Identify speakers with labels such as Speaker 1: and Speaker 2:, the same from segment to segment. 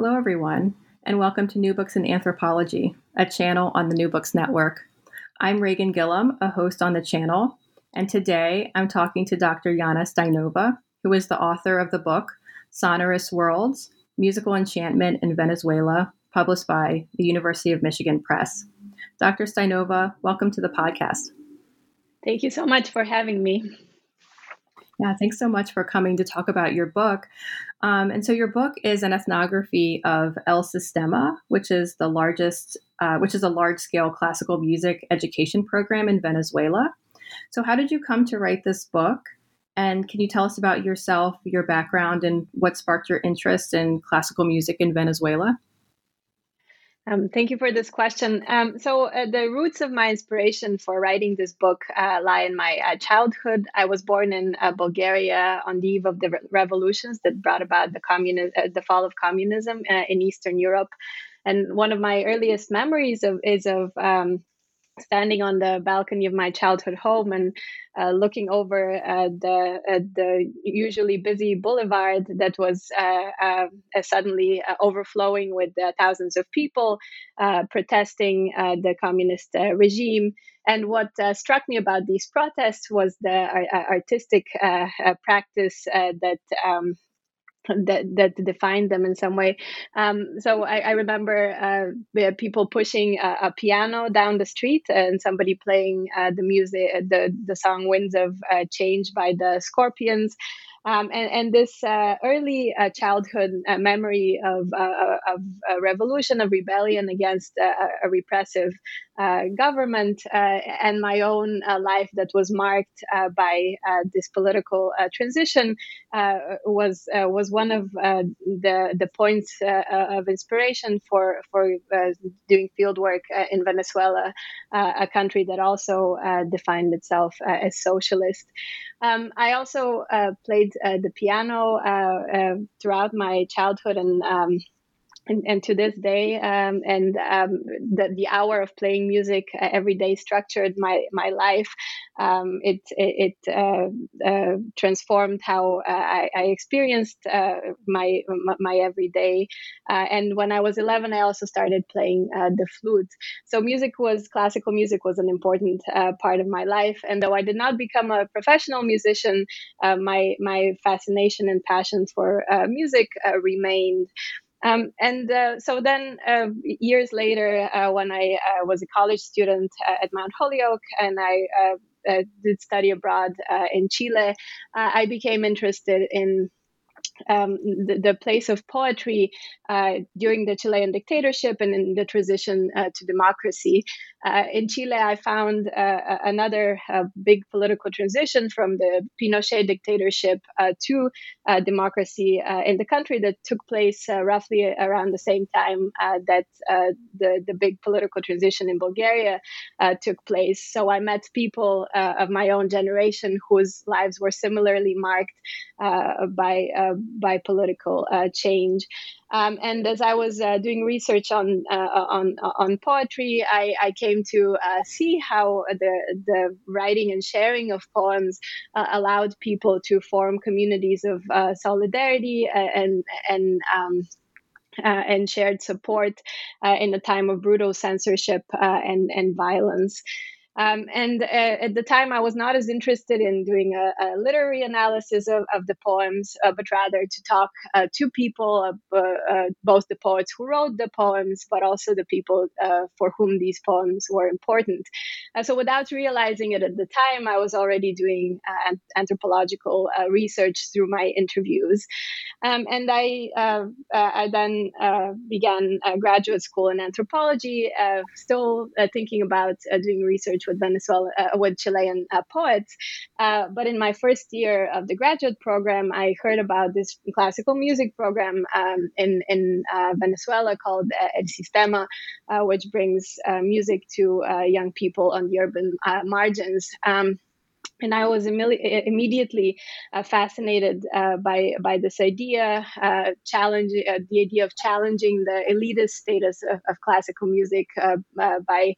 Speaker 1: Hello, everyone, and welcome to New Books in Anthropology, a channel on the New Books Network. I'm Reagan Gillum, a host on the channel, and today I'm talking to Dr. Yana Stainova, who is the author of the book Sonorous Worlds Musical Enchantment in Venezuela, published by the University of Michigan Press. Dr. Stainova, welcome to the podcast.
Speaker 2: Thank you so much for having me.
Speaker 1: Yeah, thanks so much for coming to talk about your book. Um, and so, your book is an ethnography of El Sistema, which is the largest, uh, which is a large-scale classical music education program in Venezuela. So, how did you come to write this book? And can you tell us about yourself, your background, and what sparked your interest in classical music in Venezuela?
Speaker 2: Um, thank you for this question. Um, so, uh, the roots of my inspiration for writing this book uh, lie in my uh, childhood. I was born in uh, Bulgaria on the eve of the re- revolutions that brought about the communi- uh, the fall of communism uh, in Eastern Europe. And one of my earliest memories of is of um, standing on the balcony of my childhood home and uh, looking over uh, the uh, the usually busy boulevard that was uh, uh, uh, suddenly overflowing with thousands of people protesting the communist regime. And what struck me about these protests was the artistic practice that um, that that defined them in some way. Um, so I, I remember uh, people pushing a, a, piano down the street and somebody playing uh, the music, the the song "Winds of uh, Change" by the Scorpions. Um, and, and, this uh, early uh, childhood uh, memory of, of revolution, of rebellion against a repressive uh, Uh, government uh, and my own uh, life that was marked uh, by uh, this political transition was was one of the the points of inspiration for for doing field work in Venezuela, a country that also defined itself as socialist. Um, I also played the piano throughout my childhood and um, and, and, to this day um, and um, the, the hour of playing music uh, every day structured my my life um, it it, it uh, uh, transformed how uh, I, I, experienced uh, my my everyday uh, and when I was 11 I also started playing the flute. So music was classical music was an important part of my life. And though I did not become a professional musician my my fascination and passion for music remained um, and uh, so then, uh, years later, uh, when I uh, was a college student uh, at Mount Holyoke and I uh, did study abroad in Chile, I became interested in um, the, the, place of poetry uh, during the Chilean dictatorship and in the transition uh, to democracy. Uh, in Chile, I found uh, another uh, big political transition from the Pinochet dictatorship uh, to democracy in the country that took place roughly around the same time that the, the big political transition in Bulgaria took place. So I met people of my own generation whose lives were similarly marked by by political uh, change. Um, and as I was uh, doing research on uh, on on poetry, I, I came to uh, see how the the writing and sharing of poems uh, allowed people to form communities of solidarity and and um, uh, and shared support uh, in a time of brutal censorship uh, and and violence. Um, and uh, at the time, I was not as interested in doing a, a literary analysis of, of the poems, uh, but rather to talk uh, to people, uh, uh, both the poets who wrote the poems, but also the people uh, for whom these poems were important. so, without realizing it at the time, I was already doing anthropological research through my interviews. Um, and I, I then began graduate school in anthropology, still thinking about doing research with Venezuela, uh, with Chilean uh, poets. Uh, but in my first year of the graduate program, I heard about this classical music program um, in in Venezuela called El Sistema, which brings music to young people on the urban margins. Um, and I was immediately uh, fascinated uh, by by this idea, uh, the idea of challenging the elitist status of, of classical music by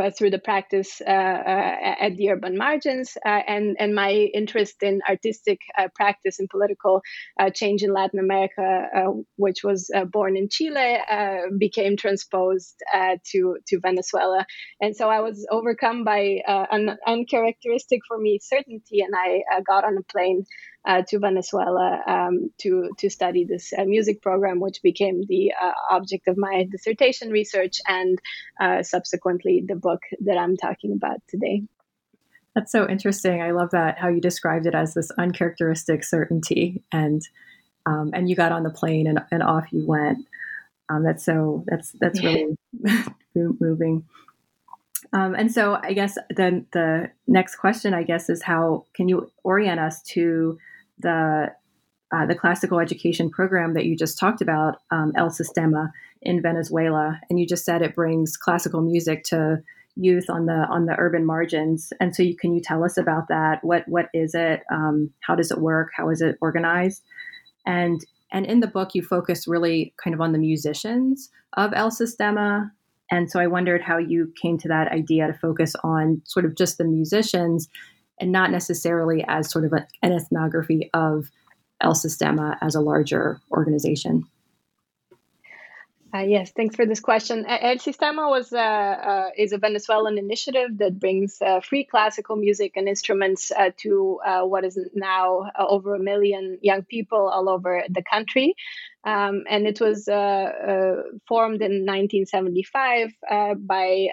Speaker 2: Uh, through the practice uh, uh, at the urban margins uh, and and my interest in artistic uh, practice and political uh, change in Latin America, which was born in Chile, became transposed to to Venezuela, and so I was overcome by an uncharacteristic for me certainty, and I got on a plane uh, to Venezuela um, to to study this uh, music program, which became the uh, object of my dissertation research and uh, subsequently the book that I'm talking about today.
Speaker 1: That's so interesting. I love that how you described it as this uncharacteristic certainty, and um, and you got on the plane and, and off you went. Um, that's so that's that's really moving. Um, and so I guess then the next question, I guess, is how can you orient us to the uh, the classical education program that you just talked about, um, El Sistema in Venezuela, and you just said it brings classical music to youth on the on the urban margins. And so, you, can you tell us about that? What what is it? Um, how does it work? How is it organized? And and in the book, you focus really kind of on the musicians of El Sistema. And so, I wondered how you came to that idea to focus on sort of just the musicians and not necessarily as sort of a, an ethnography of El Sistema as a larger organization?
Speaker 2: Uh, yes, thanks for this question. El Sistema was uh, uh, is a Venezuelan initiative that brings uh, free classical music and instruments uh, to uh, what is now over a million young people all over the country. Um, and it was formed in 1975 by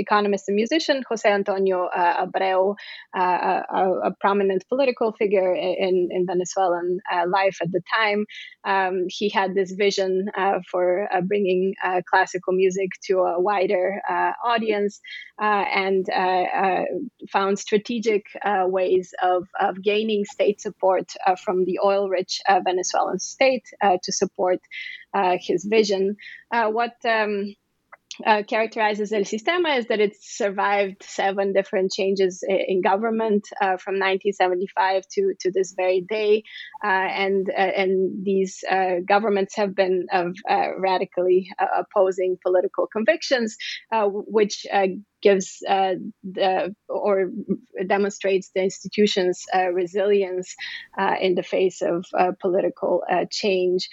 Speaker 2: economist and musician Jose Antonio uh, Abreu, uh, a, a, prominent political figure in, in Venezuelan uh, life at the time. Um, he had this vision uh, for uh, bringing uh, classical music to a wider audience and found strategic ways of, of gaining state support from the oil rich Venezuelan state to support his vision. what um, uh, characterizes El Sistema is that it's survived seven different changes in government uh, from 1975 to, to this very day. Uh, and, uh, and these uh, governments have been of uh, radically opposing political convictions, which gives uh, the or demonstrates the institution's uh, resilience uh, in the face of political change.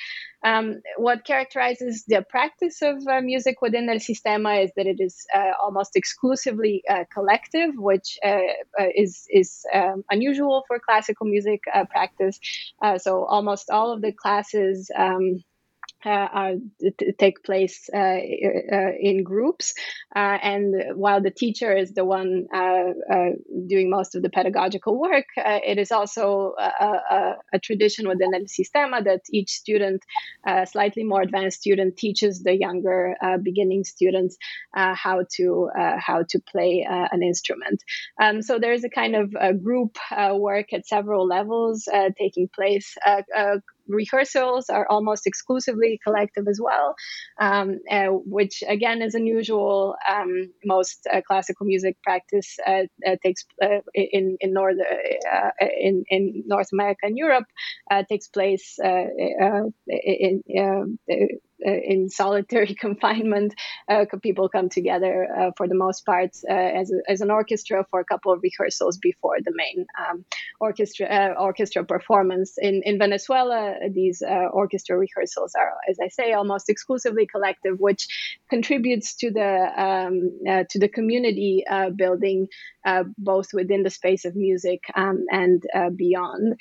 Speaker 2: Um, what characterizes the practice of uh, music within El Sistema is that it is uh, almost exclusively uh, collective, which uh, uh, is is um, unusual for classical music uh, practice. so almost all of the classes. Um, uh, take place uh, uh, in groups. Uh, and while the teacher is the one uh, uh, doing most of the pedagogical work, it is also a, a, a, tradition within El Sistema that each student, slightly more advanced student, teaches the younger beginning students how to how to play an instrument. Um, so there is a kind of group work at several levels taking place rehearsals are almost exclusively collective as well, um, uh, which again is unusual. Um, most uh, classical music practice uh, uh takes uh, in in North uh, in in North America and Europe takes place in in solitary confinement, uh, people come together uh, for the most part as, a, as an orchestra for a couple of rehearsals before the main um, orchestra orchestra performance. In in Venezuela, these orchestra rehearsals are, as I say, almost exclusively collective, which contributes to the um, to the community building both within the space of music um, and beyond.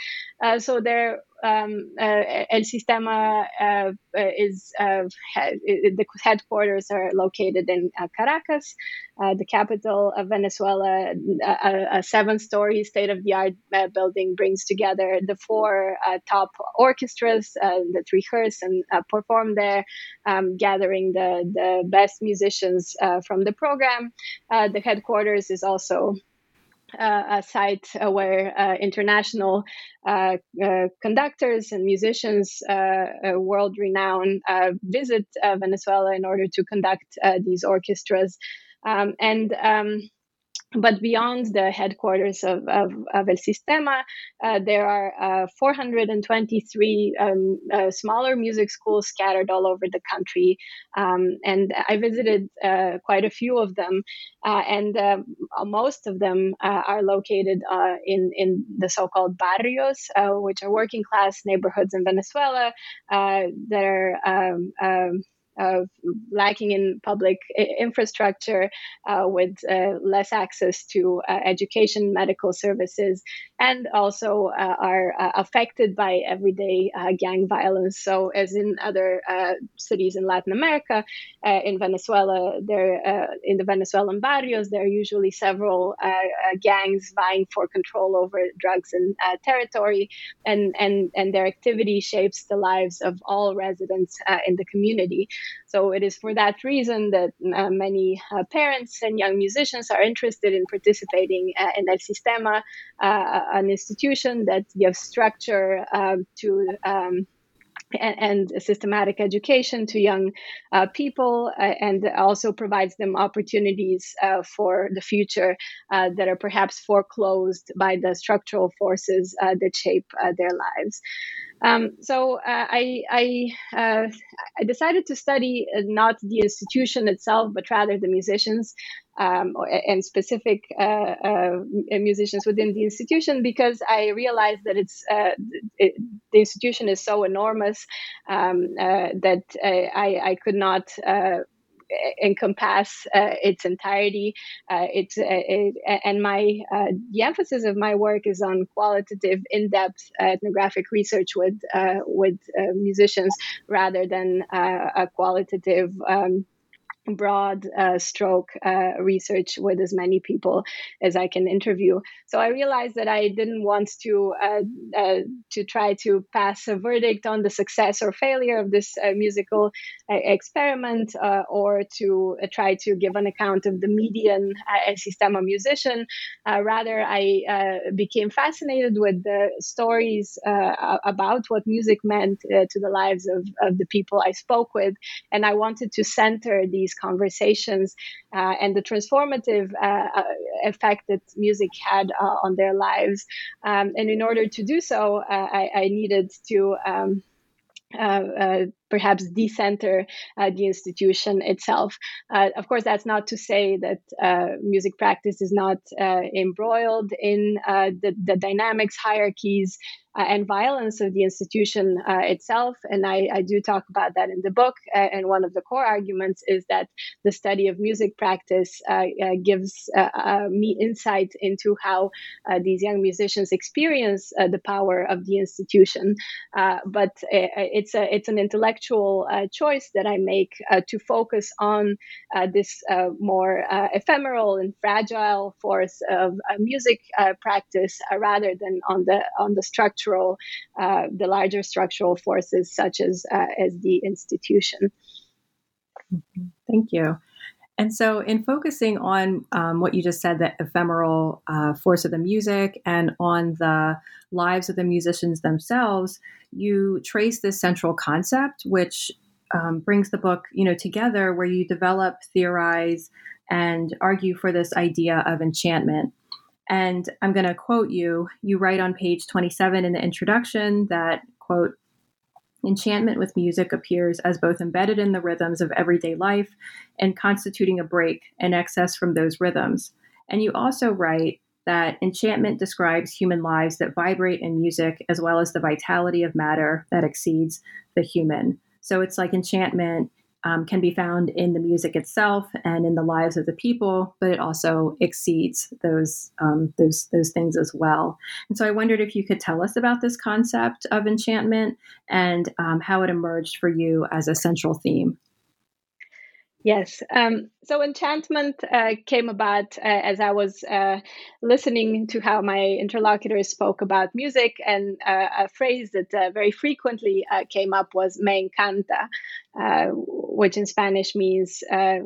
Speaker 2: so there um, uh, El Sistema uh, uh is the headquarters are located in Caracas, the capital of Venezuela. A, a seven-story state-of-the-art building brings together the four top orchestras that rehearse and perform there, um, gathering the the best musicians from the program. the headquarters is also a site uh, where uh, international uh, uh, conductors and musicians, uh, world renowned, visit Venezuela in order to conduct these orchestras. Um, and um, but beyond the headquarters of, of, of El Sistema, uh, there are uh, 423 um, uh, smaller music schools scattered all over the country. Um, and I visited uh, quite a few of them. Uh, and um, most of them uh, are located in, in the so called barrios, which are working class neighborhoods in Venezuela that are. Um, uh, lacking in public infrastructure, uh, with uh, less access to uh, education, medical services, and also uh, are uh, affected by everyday gang violence. So, as in other cities in Latin America, in Venezuela, there in the Venezuelan barrios, there are usually several gangs vying for control over drugs and territory, and and and their activity shapes the lives of all residents in the community. So it is for that reason that uh, many uh, parents and young musicians are interested in participating uh, in El Sistema, uh, an institution that gives structure um, to um, and, and, systematic education to young uh, people uh, and also provides them opportunities uh, for the future uh, that are perhaps foreclosed by the structural forces that shape their lives. Um, so uh, I, I, uh, I, decided to study uh, not the institution itself, but rather the musicians um, and specific uh, uh, musicians within the institution because I realized that it's uh, it, the institution is so enormous um, that I, I, could not encompass uh, its entirety. Uh, it's uh, it, and my the emphasis of my work is on qualitative, in-depth ethnographic research with with musicians rather than a qualitative. Um, broad uh, stroke uh, research with as many people as I can interview. So I realized that I didn't want to uh, uh to try to pass a verdict on the success or failure of this uh, musical uh, experiment, or to try to give an account of the median uh, Sistema musician. rather, I became fascinated with the stories about what music meant to the lives of, of the people I spoke with, and I wanted to center these conversations uh, and the transformative uh, uh effect that music had uh, on their lives. Um, and in order to do so, uh, I, I, needed to. Um, uh, perhaps decenter uh, the institution itself. Uh, of course, that's not to say that uh, music practice is not uh, embroiled in uh, the, the, dynamics, hierarchies, uh, and violence of the institution itself. And I, I, do talk about that in the book. and one of the core arguments is that the study of music practice gives me insight into how these young musicians experience the power of the institution. but it's a it's an intellectual intellectual uh, choice that I make uh, to focus on uh, this uh, more uh, ephemeral and fragile force of music practice rather than on the on the structural, the larger structural forces such as as the institution.
Speaker 1: Mm-hmm. Thank you. And so, in focusing on um, what you just said, the ephemeral uh, force of the music and on the lives of the musicians themselves, you trace this central concept, which um, brings the book, you know, together, where you develop, theorize, and argue for this idea of enchantment. And I'm going to quote you. You write on page 27 in the introduction that quote Enchantment with music appears as both embedded in the rhythms of everyday life and constituting a break and excess from those rhythms. And you also write that enchantment describes human lives that vibrate in music as well as the vitality of matter that exceeds the human. So it's like enchantment um, can be found in the music itself and in the lives of the people, but it also exceeds those um, those those things as well. And so I wondered if you could tell us about this concept of enchantment and um, how it emerged for you as a central theme.
Speaker 2: Yes. Um, so enchantment uh, came about uh, as I was uh, listening to how my interlocutors spoke about music, and uh, a phrase that uh, very frequently uh, came up was "me encanta," which in Spanish means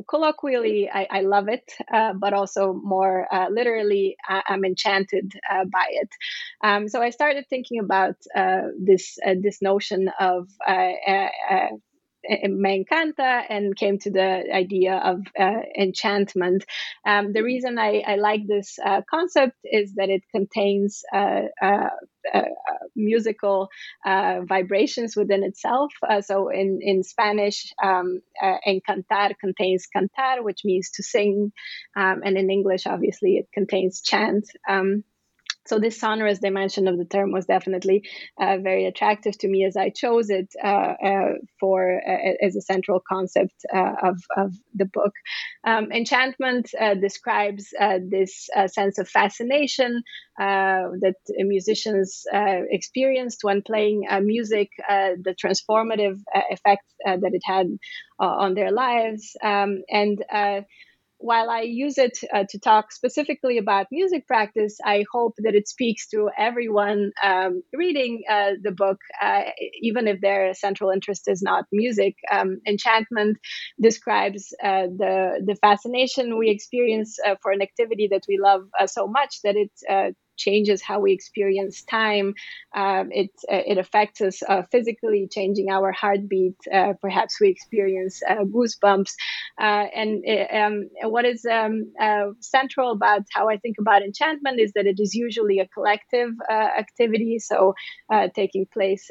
Speaker 2: colloquially, I, I love it, but also more literally, I- am enchanted by it. Um, so I started thinking about this this notion of me encanta and came to the idea of uh, enchantment. Um, the reason I, I like this uh, concept is that it contains uh, uh, uh musical uh, vibrations within itself. so in, in Spanish, um, encantar contains cantar, which means to sing, um, and in English, obviously, it contains chant. Um, so this sonorous dimension of the term was definitely uh, very attractive to me as I chose it uh, uh, for uh, as a central concept uh, of, of the book. Um, enchantment uh, describes this sense of fascination that musicians experienced when playing music, the transformative effect that it had on their lives, um, and while I use it uh, to talk specifically about music practice, I hope that it speaks to everyone um, reading uh, the book, uh, even if their central interest is not music. Um, Enchantment describes uh, the the fascination we experience uh, for an activity that we love uh, so much that it changes how we experience time. Um, it uh, it affects us uh, physically, changing our heartbeat. Uh, perhaps we experience uh, goosebumps. Uh, and uh, um, what is um, central about how I think about enchantment is that it is usually a collective activity, so taking place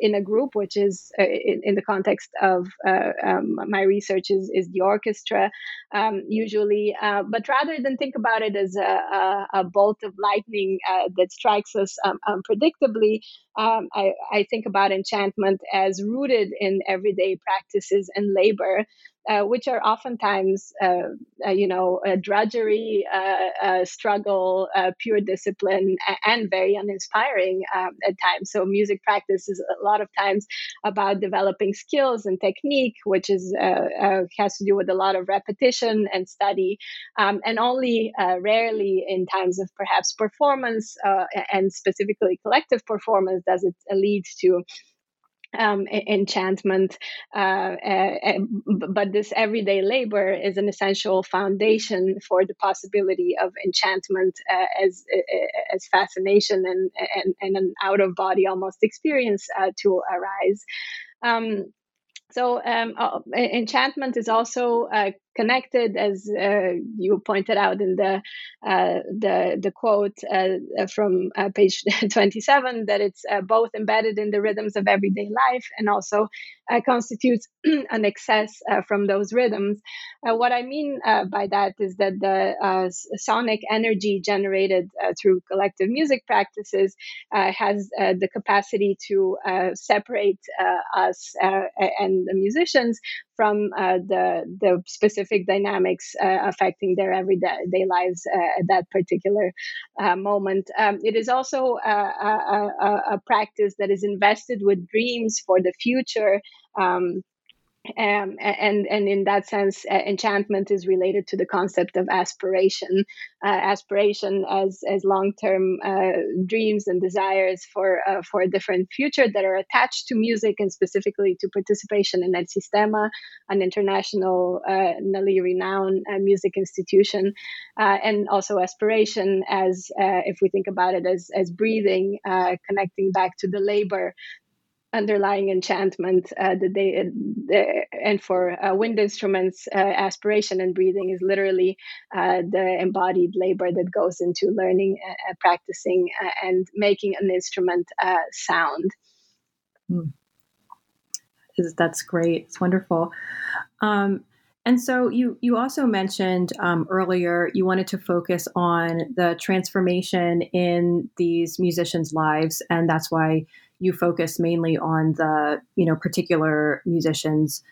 Speaker 2: in a group, which is in, in, the context of um, my research is, is the orchestra um, usually. but rather than think about it as a, a, a bolt of lightning uh, that strikes us um, unpredictably, um, I, I, think about enchantment as rooted in everyday practices and labor uh, which are oftentimes, uh, uh, you know, drudgery, struggle, pure discipline, and very uninspiring um, at times. So music practice is a lot of times about developing skills and technique, which is has to do with a lot of repetition and study, um, and only rarely in times of perhaps performance and specifically collective performance does it lead to um, enchantment. Uh, uh, but this everyday labor is an essential foundation for the possibility of enchantment uh, as as fascination and, and, and an out of body almost experience uh, to arise. Um, so um, uh, enchantment is also uh, connected, as uh, you pointed out in the uh, the, the quote uh, uh from uh, page 27, that it's uh, both embedded in the rhythms of everyday life and also uh, constitutes an excess from those rhythms. what I mean by that is that the sonic energy generated through collective music practices has the capacity to separate us and the musicians from uh, the the specific dynamics uh, affecting their everyday lives uh, at that particular uh, moment. Um, it is also a, a, a, practice that is invested with dreams for the future. Um, um, and and in that sense, uh, enchantment is related to the concept of aspiration, uh, aspiration as as long term uh, dreams and desires for uh, for a different future that are attached to music and specifically to participation in El Sistema, an international, uh, renowned uh, music institution, and also aspiration as if we think about it as as breathing, connecting back to the labor underlying enchantment uh, that they uh, and for uh, wind instruments uh, aspiration and breathing is literally uh, the embodied labor that goes into learning uh, practicing and making an instrument sound
Speaker 1: mm. that's great. It's wonderful. Um, and so you you also mentioned um, earlier you wanted to focus on the transformation in these musicians' lives, and that's why you focus mainly on the you know particular musicians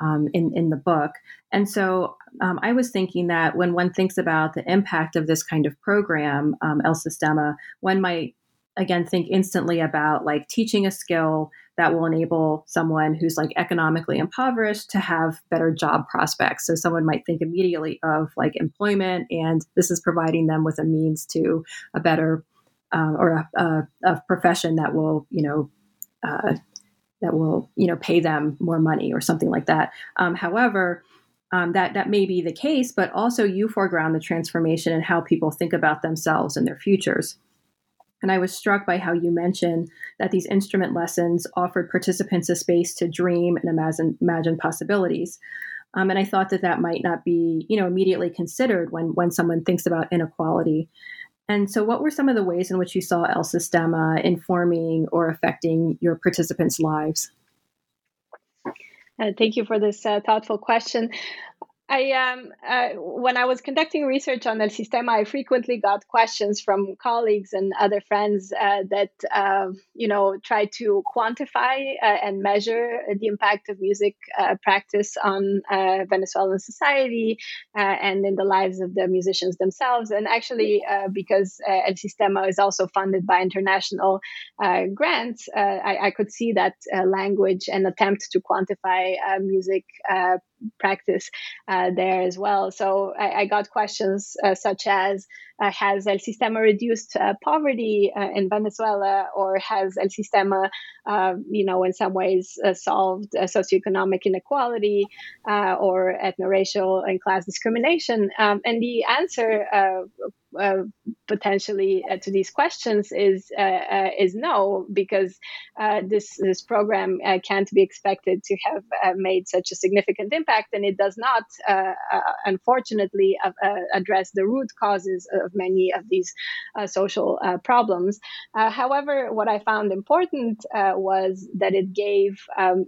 Speaker 1: um, in in the book. And so um, I was thinking that when one thinks about the impact of this kind of program, um, El Sistema, one might again think instantly about like teaching a skill that will enable someone who's like economically impoverished to have better job prospects. So someone might think immediately of like employment, and this is providing them with a means to a better uh, or a, a, a, profession that will, you know, uh, that will, you know, pay them more money or something like that. Um, however, um, that that may be the case, but also you foreground the transformation and how people think about themselves and their futures. And I was struck by how you mentioned that these instrument lessons offered participants a space to dream and imagine, imagine possibilities. Um, and I thought that that might not be, you know, immediately considered when when someone thinks about inequality. And so, what were some of the ways in which you saw El Sistema informing or affecting your participants' lives?
Speaker 2: Uh, thank you for this uh, thoughtful question. I um uh, when I was conducting research on El Sistema, I frequently got questions from colleagues and other friends uh, that uh, you know try to quantify uh, and measure the impact of music uh, practice on uh, Venezuelan society and in the lives of the musicians themselves. And actually, because El Sistema is also funded by international grants, I, I, could see that language and attempt to quantify music practice uh, there as well. So I, I got questions uh, such as uh, Has El Sistema reduced uh, poverty uh, in Venezuela, or has El Sistema, uh, you know, in some ways solved socioeconomic inequality or ethno-racial and class discrimination? Um, and the answer uh, potentially uh, to these questions is uh, uh is no, because uh, this this program uh, can't be expected to have made such a significant impact, and it does not, unfortunately, address the root causes of many of these social problems. however, what I found important was that it gave um,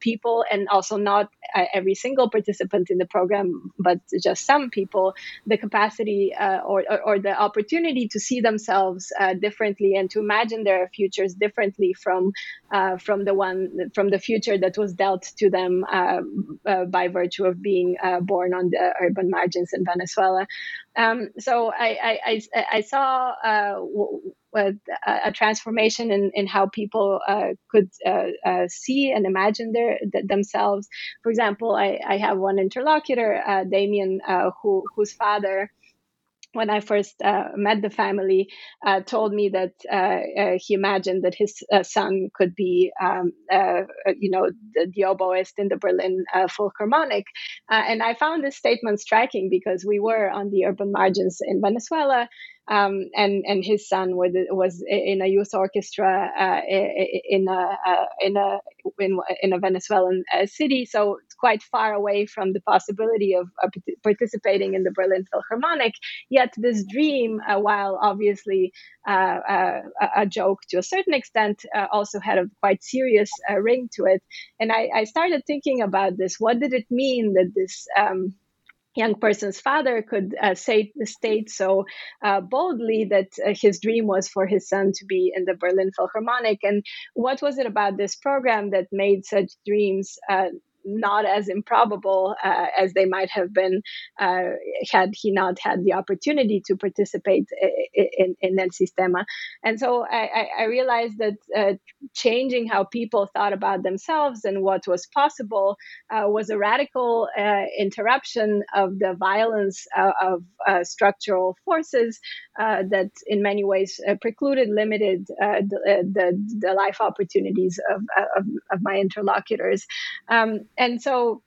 Speaker 2: people, and also not every single participant in the program, but just some people, the capacity uh, or or, the opportunity to see themselves uh, differently and to imagine their futures differently from uh, from the one from the future that was dealt to them uh, uh by virtue of being uh, born on the urban margins in Venezuela. Um, so I, I, I, I saw uh, a transformation in, in how people could see and imagine their th- themselves. For example, I, I have one interlocutor, Damien, who whose father when I first uh, met the family, uh, told me that uh, uh he imagined that his uh, son could be, um, uh, you know, the, the, oboist in the Berlin Philharmonic. and I found this statement striking because we were on the urban margins in Venezuela um, and and his son was was in a youth orchestra uh, in a uh, in a in, in a Venezuelan uh, city, so quite far away from the possibility of uh, participating in the Berlin Philharmonic. Yet this dream, uh, while obviously uh, a joke to a certain extent, also had a quite serious ring to it. And I, I, started thinking about this. What did it mean that this um, young person's father could uh, say state so uh, boldly that uh, his dream was for his son to be in the Berlin Philharmonic, and what was it about this program that made such dreams uh, not as improbable uh, as they might have been uh, had he not had the opportunity to participate in, in El Sistema. And so I, I realized that uh, changing how people thought about themselves and what was possible uh, was a radical uh, interruption of the violence uh, of structural forces that in many ways precluded, limited the, the, the, life opportunities of, of, of my interlocutors. Um, and so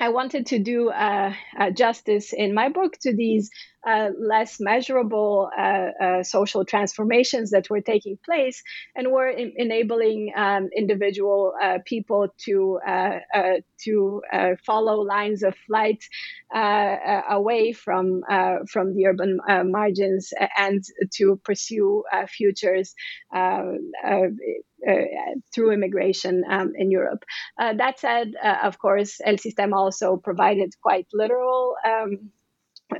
Speaker 2: I wanted to do uh, uh, justice in my book to these uh, less measurable uh, uh, social transformations that were taking place and were in- enabling um, individual uh, people to to follow lines of flight away from from the urban margins and to pursue futures uh, through immigration um, in Europe. Uh, that said, uh, of course, El Sistema also provided quite literal um,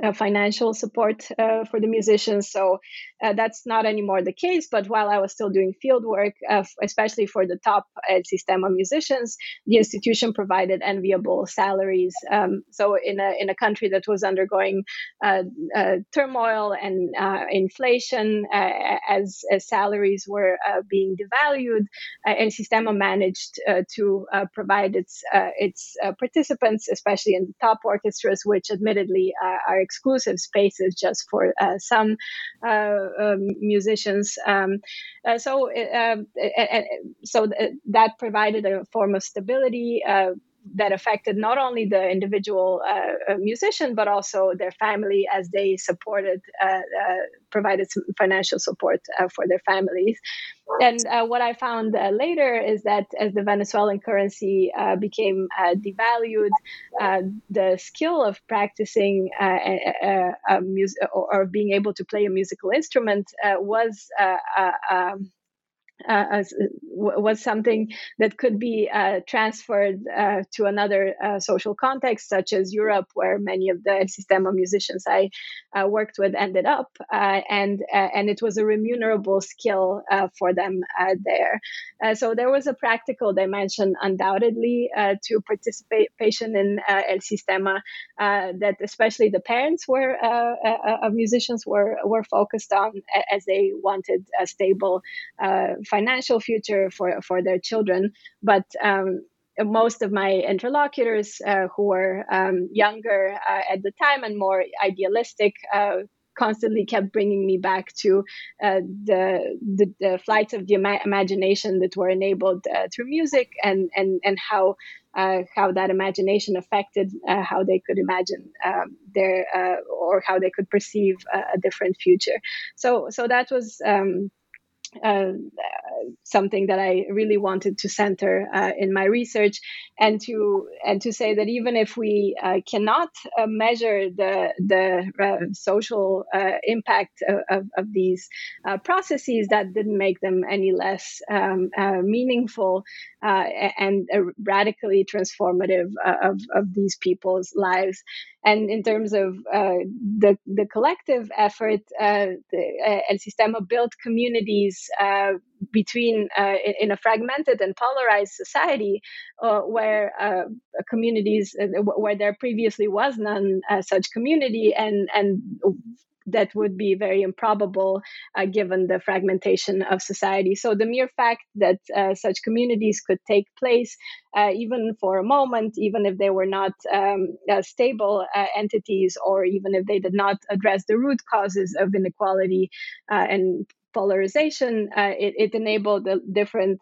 Speaker 2: uh, financial support uh, for the musicians. So uh, that's not anymore the case. But while I was still doing field work, uh, especially for the top El Sistema musicians, the institution provided enviable salaries. Um, so in a in a country that was undergoing uh, uh, turmoil and inflation, as, as salaries were being devalued, El Sistema managed to provide its its participants, especially in the top orchestras, which admittedly are are exclusive spaces just for uh, some uh, um, musicians. Um, uh, so, so that provided a form of stability that affected not only the individual uh, musician but also their family as they supported uh, uh, provided some financial support for their families. And uh, what I found uh, later is that as the Venezuelan currency uh, became uh, devalued, uh, the skill of practicing uh, music or, or, being able to play a musical instrument was um, uh, as, was something that could be uh, transferred uh, to another uh, social context, such as Europe, where many of the El Sistema musicians I uh, worked with ended up, uh, and and it was a remunerable skill for them there. so there was a practical dimension, undoubtedly, to participation in El Sistema that especially the parents were of musicians were were focused on as they wanted a stable financial future for for their children. But um, most of my interlocutors uh, who were um, younger uh, at the time and more idealistic uh, constantly kept bringing me back to uh, the, the, the flights of the ima- imagination that were enabled uh, through music and and and how uh, how that imagination affected uh, how they could imagine um, their uh, or how they could perceive a, a, different future. So so that was. Um, uh, something that I really wanted to center uh, in my research, and to and to say that even if we uh, cannot uh, measure the the uh, social uh, impact of, of, these processes, that didn't make them any less um, meaningful and radically transformative of of these people's lives. And in terms of uh, the, the collective effort, uh, the, uh, El Sistema built communities uh, between uh, in, a fragmented and polarized society where communities where there previously was none such community and and that would be very improbable uh, given the fragmentation of society. So, the mere fact that uh, such communities could take place, uh, even for a moment, even if they were not um, uh, stable uh, entities, or even if they did not address the root causes of inequality uh, and polarization, it, it, enabled a different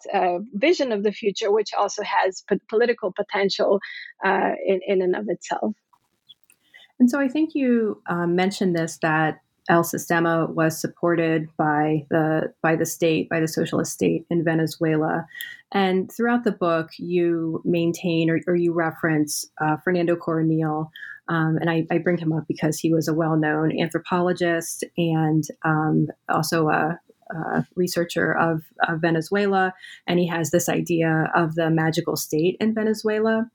Speaker 2: vision of the future, which also has p- political potential in, in and of itself.
Speaker 1: And so I think you um, mentioned this that El Sistema was supported by the by the state, by the socialist state in Venezuela. And throughout the book, you maintain or, or you reference uh, Fernando Coronil. Um, and I, I, bring him up because he was a well known anthropologist and um, also a, a, researcher of, of Venezuela. And he has this idea of the magical state in Venezuela.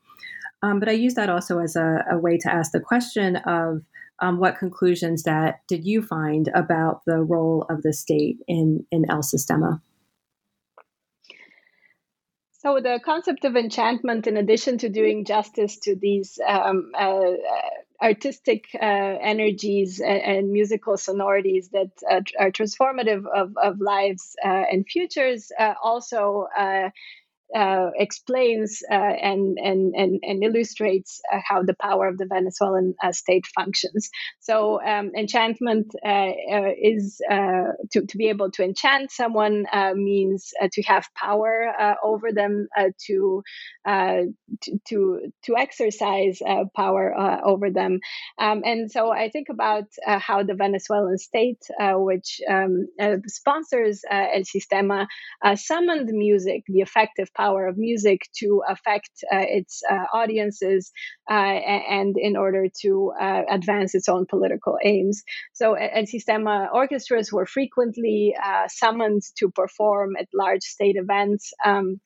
Speaker 1: Um, but I use that also as a, a, way to ask the question of um, what conclusions that did you find about the role of the state in, in El Sistema?
Speaker 2: So the concept of enchantment, in addition to doing justice to these um, uh, artistic uh, energies and, and, musical sonorities that uh, are transformative of, of lives uh, and futures, uh, also uh, uh, explains uh, and, and, and, and illustrates uh, how the power of the Venezuelan uh, state functions. So, um, enchantment uh, is to, to be able to enchant someone means to have power over them, to, to, to, exercise power over them. Um, and so, I think about how the Venezuelan state, which um, sponsors El Sistema, summoned music, the effective power of music to affect uh, its uh, audiences uh, and in order to advance its own political aims. So, El Sistema orchestras were frequently summoned to perform at large state events. Um,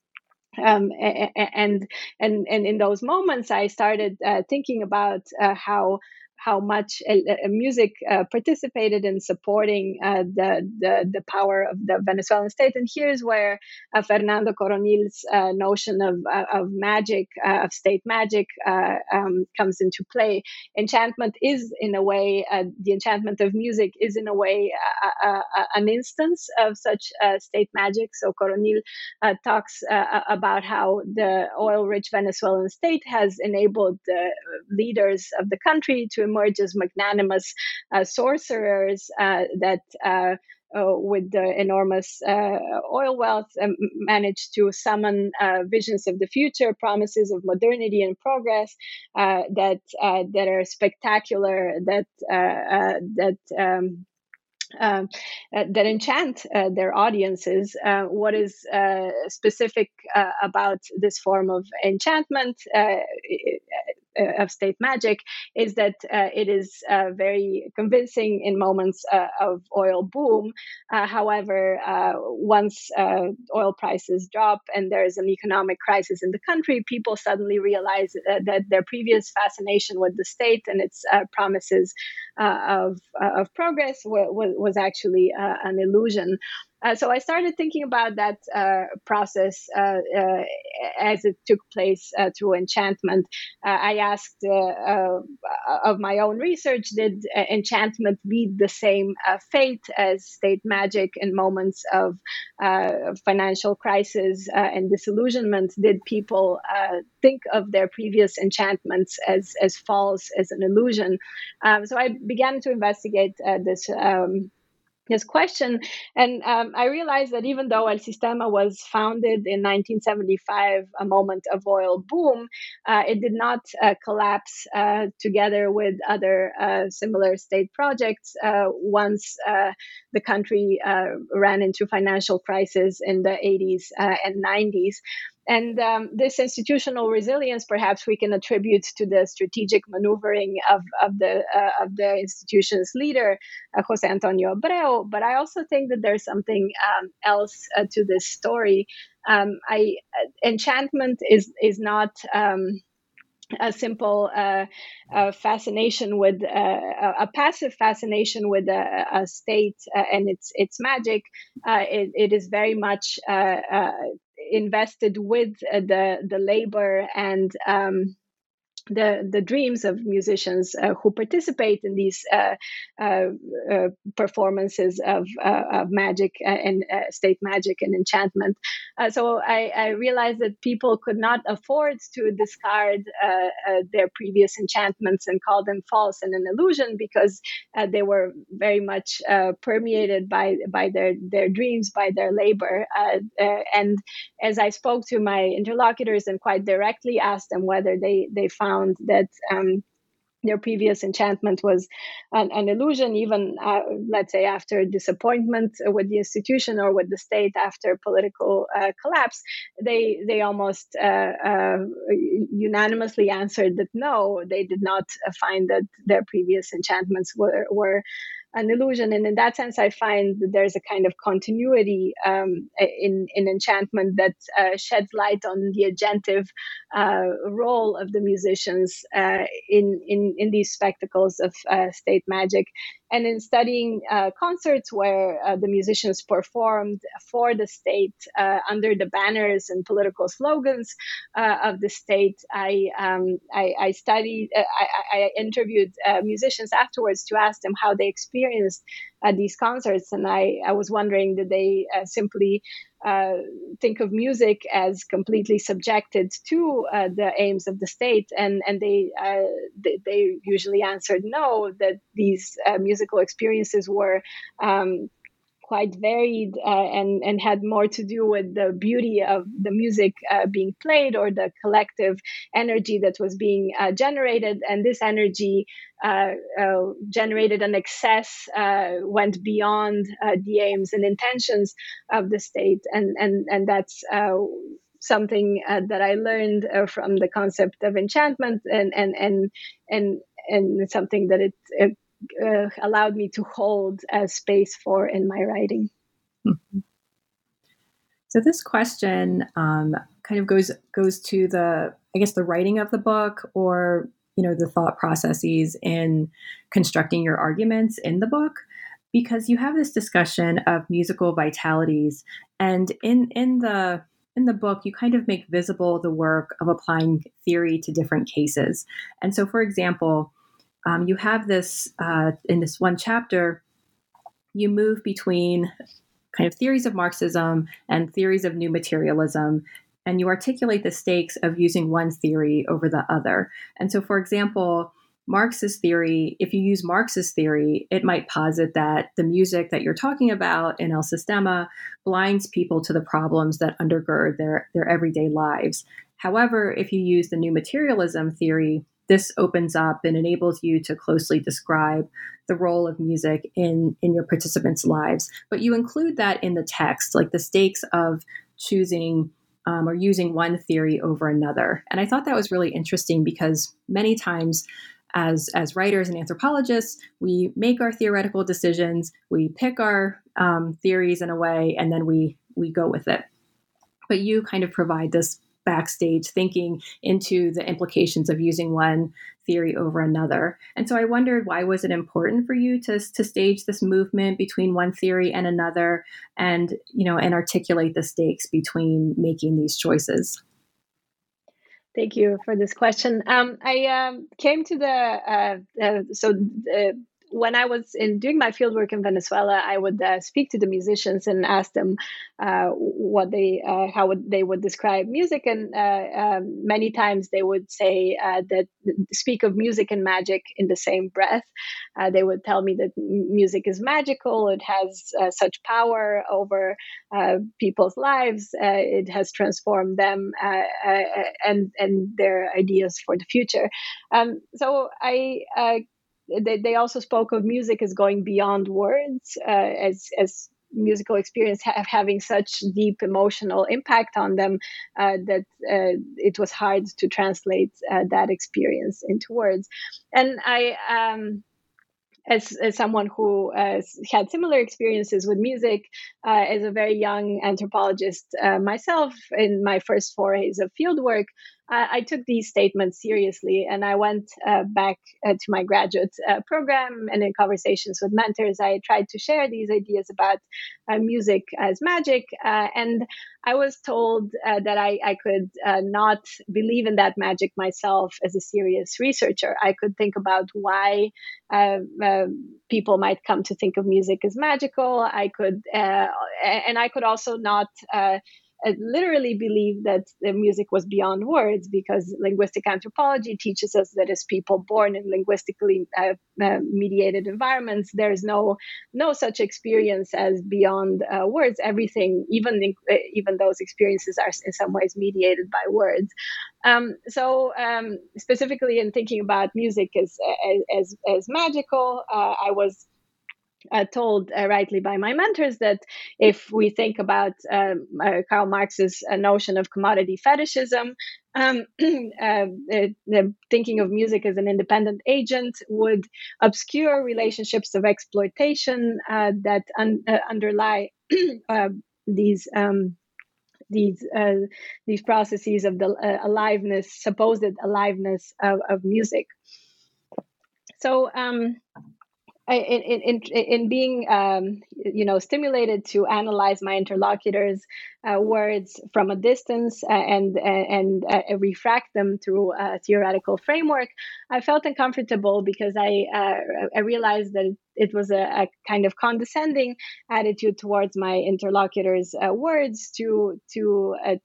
Speaker 2: um, and and and in those moments, I started uh, thinking about uh, how how much uh, uh, music uh, participated in supporting uh, the, the, the power of the Venezuelan state. And here's where uh, Fernando Coronil's uh, notion of of magic, of state magic, um, comes into play. Enchantment is, in a way, the enchantment of music is, in a way, an instance of such state magic. So Coronil talks about how the oil-rich Venezuelan state has enabled the leaders of the country to emerge as magnanimous uh, sorcerers uh, that. Uh, with the enormous oil wealth, um, managed to summon visions of the future, promises of modernity and progress that that are spectacular, that that um, um, uh, that enchant uh, their audiences. Uh, what is specific about this form of enchantment uh, of state magic is that uh, it is uh, very convincing in moments uh, of oil boom. Uh, however, uh, once oil prices drop and there is an economic crisis in the country, people suddenly realize that their previous fascination with the state and its promises of, of progress was, was actually uh, an illusion. Uh, so I started thinking about that uh, process uh, uh as it took place uh, through enchantment. Uh, I asked of my own research, did enchantment lead the same fate as state magic in moments of financial crisis and disillusionment? Did people think of their previous enchantments as, as false, as an illusion? Um, so I began to investigate this. Um, this question. And um, I realized that even though El Sistema was founded in 1975, a moment of oil boom, uh, it did not uh, collapse uh, together with other uh, similar state projects uh, once uh, the country ran into financial crisis in the 80s and 90s. And um, this institutional resilience, perhaps we can attribute to the strategic maneuvering of, of, the, uh, of the institution's leader, uh, Jose Antonio Abreu. But I also think that there's something um, else uh, to this story. Um, I, uh, enchantment is, is not. Um, a simple uh, fascination with uh, a passive fascination with a, a state uh, and its its magic. Uh, it, it is very much invested with uh, the the labor and um, the the dreams of musicians uh, who participate in these uh, uh, uh performances of, uh, of magic uh, and state magic and enchantment. so I, I, realized that people could not afford to discard their previous enchantments and call them false and an illusion because they were very much permeated by by their their dreams, by their labor. and as I spoke to my interlocutors and quite directly asked them whether they they found found that um, their previous enchantment was an, an illusion, even uh, let's say after disappointment with the institution or with the state after political uh, collapse, they they almost uh, uh unanimously answered that no, they did not find that their previous enchantments were were an illusion. And in that sense, I find that there's a kind of continuity um, in, in enchantment that uh, sheds light on the agentive uh, role of the musicians uh, in, in, in these spectacles of uh, state magic. And in studying uh, concerts where uh, the musicians performed for the state under the banners and political slogans of the state, I, um, I, I, studied, I, I interviewed musicians afterwards to ask them how they experienced these concerts. And I, I was wondering, did they simply uh, think of music as completely subjected to uh, the aims of the state, and and they, uh, they, they usually answered no that these uh, musical experiences were um, quite varied uh, and and had more to do with the beauty of the music uh, being played or the collective energy that was being uh, generated. And this energy uh, uh, generated an excess uh, went beyond the aims and intentions of the state. And and and that's something that I learned from the concept of enchantment and and and and and something that it, it uh, allowed me to hold a space for in my writing. Mm-hmm.
Speaker 1: So this question um, kind of goes goes to the I guess the writing of the book or you know the thought processes in constructing your arguments in the book because you have this discussion of musical vitalities and in in the in the book you kind of make visible the work of applying theory to different cases and so for example um, you have this uh, in this one chapter you move between kind of theories of marxism and theories of new materialism and you articulate the stakes of using one theory over the other and so for example Marx's theory, if you use Marx's theory, it might posit that the music that you're talking about in El Sistema blinds people to the problems that undergird their, their everyday lives. However, if you use the new materialism theory, this opens up and enables you to closely describe the role of music in in your participants' lives. But you include that in the text, like the stakes of choosing um, or using one theory over another. And I thought that was really interesting because many times as as writers and anthropologists, we make our theoretical decisions, we pick our um, theories in a way, and then we we go with it. But you kind of provide this backstage thinking into the implications of using one theory over another. And so I wondered why was it important for you to, to stage this movement between one theory and another and you know and articulate the stakes between making these choices.
Speaker 2: Thank you for this question. Um, I um, came to the uh, uh, so uh, when I was in doing my fieldwork in Venezuela, I would uh, speak to the musicians and ask them uh, what they uh, how would they would describe music, and uh, um, many times they would say uh, that speak of music and magic in the same breath. Uh, they would tell me that music is magical; it has such power over people's lives. it has transformed them and and their ideas for the future. Um, so I they, they also spoke of music as going beyond words, uh, as as musical experience ha- having such deep emotional impact on them uh, that uh, it was hard to translate uh, that experience into words. And I. Um, as, as someone who uh, had similar experiences with music uh, as a very young anthropologist uh, myself in my first forays of fieldwork, I, I took these statements seriously and I went uh, back uh, to my graduate uh, program and in conversations with mentors, I tried to share these ideas about uh, music as magic. Uh, and I was told uh, that I, I could not believe in that magic myself as a serious researcher. I could think about why people might come to think of music as magical. I could, and I could also not literally believe that the music was beyond words because linguistic anthropology teaches us that as people born in linguistically uh, uh, mediated environments, there is no no such experience as beyond uh, words. Everything, even uh, even those experiences, are in some ways mediated by words. Um, so um, specifically in thinking about music as as as, magical, uh, I was uh, told uh, rightly by my mentors that if we think about um, uh, Karl Marx's uh, notion of commodity fetishism, um, uh, the thinking of music as an independent agent would obscure relationships of exploitation uh, that un- underlie these. Um, these these processes of the aliveness, supposed aliveness of, of music. So um, in, in, in being um, you know stimulated to analyze my interlocutors uh, words from a distance uh, and and, and uh, refract them through a theoretical framework i felt uncomfortable because i uh, i realized that it was a, a, kind of condescending attitude towards my interlocutors uh, words to to uh,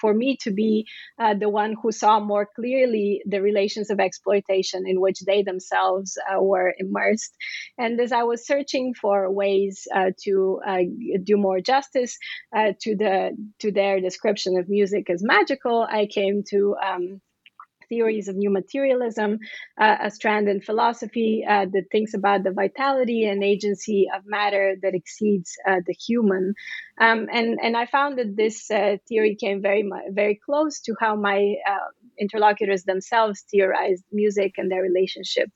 Speaker 2: for me to be uh, the one who saw more clearly the relations of exploitation in which they themselves uh, were immersed. And as I was searching for ways uh, to uh, do more justice uh, to the to their description of music as magical, I came to um, theories of new materialism, uh, a strand in philosophy uh, that thinks about the vitality and agency of matter that exceeds uh, the human. Um, and, and I found that this uh, theory came very, very close to how my uh, interlocutors themselves theorized music and their relationship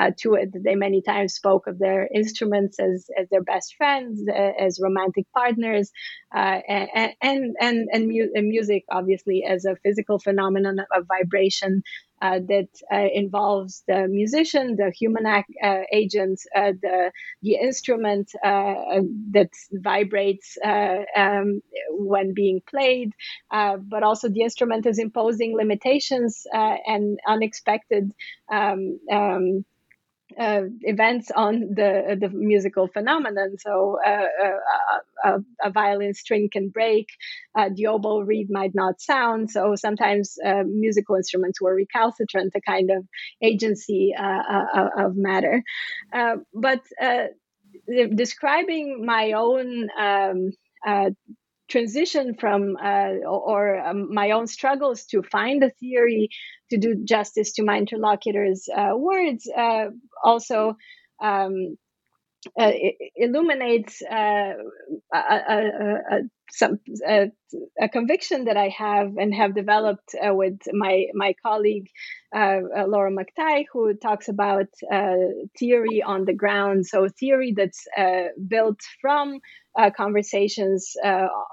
Speaker 2: uh, to it. They many times spoke of their instruments as, as their best friends, uh, as romantic partners, uh, and, and, and, and, mu- and, music, obviously, as a physical phenomenon of vibration that uh, involves the musician, the human ac- uh, agent, uh, the the instrument uh, that vibrates uh, um, when being played, but also the instrument is imposing limitations and unexpected. Um, um, uh, events on the the musical phenomenon. So uh, uh, a, a, violin string can break, the oboe reed might not sound. So sometimes musical instruments were recalcitrant, a kind of agency of matter. but describing my own um, transition from uh, or, um, my own struggles to find a theory to do justice to my interlocutors' uh, words uh, also um, uh, illuminates uh, a, a, a, some, a, conviction that I have and have developed uh, with my my colleague uh, uh, Laura McTighe, who talks about uh, theory on the ground. So theory that's built from conversations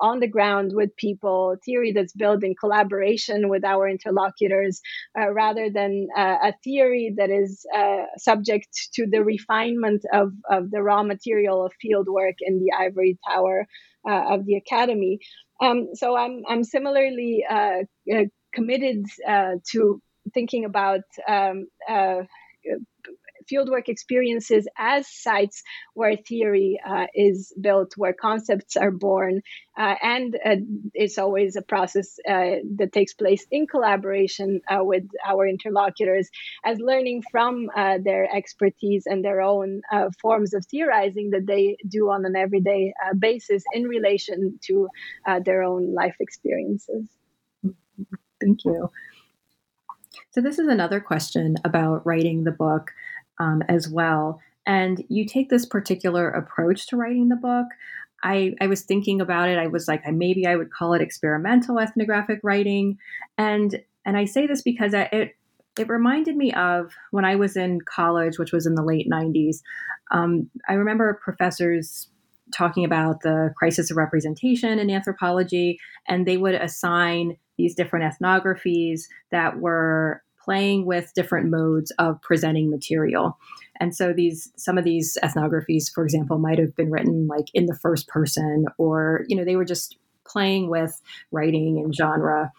Speaker 2: on the ground with people, theory that's built in collaboration with our interlocutors, rather than a theory that is subject to the refinement of, of the raw material of field work in the ivory tower uh, of the academy. Um, so I'm I'm similarly uh, uh committed uh, to thinking about um, uh, fieldwork experiences as sites where theory uh, is built, where concepts are born. Uh, and uh, it's always a process uh, that takes place in collaboration uh, with our interlocutors as learning from their expertise and their own forms of theorizing that they do on an everyday basis in relation to their own life experiences.
Speaker 1: Thank you. So, this is another question about writing the book um, as well. And you take this particular approach to writing the book. I, I was thinking about it. I was like, maybe I would call it experimental ethnographic writing, and and I say this because it it reminded me of when I was in college, which was in the late '90s. Um, I remember professors talking about the crisis of representation in anthropology, and they would assign these different ethnographies that were playing with different modes of presenting material. And so these some of these ethnographies, for example, might have been written like in the first person, or you know, they were just playing with writing and genre.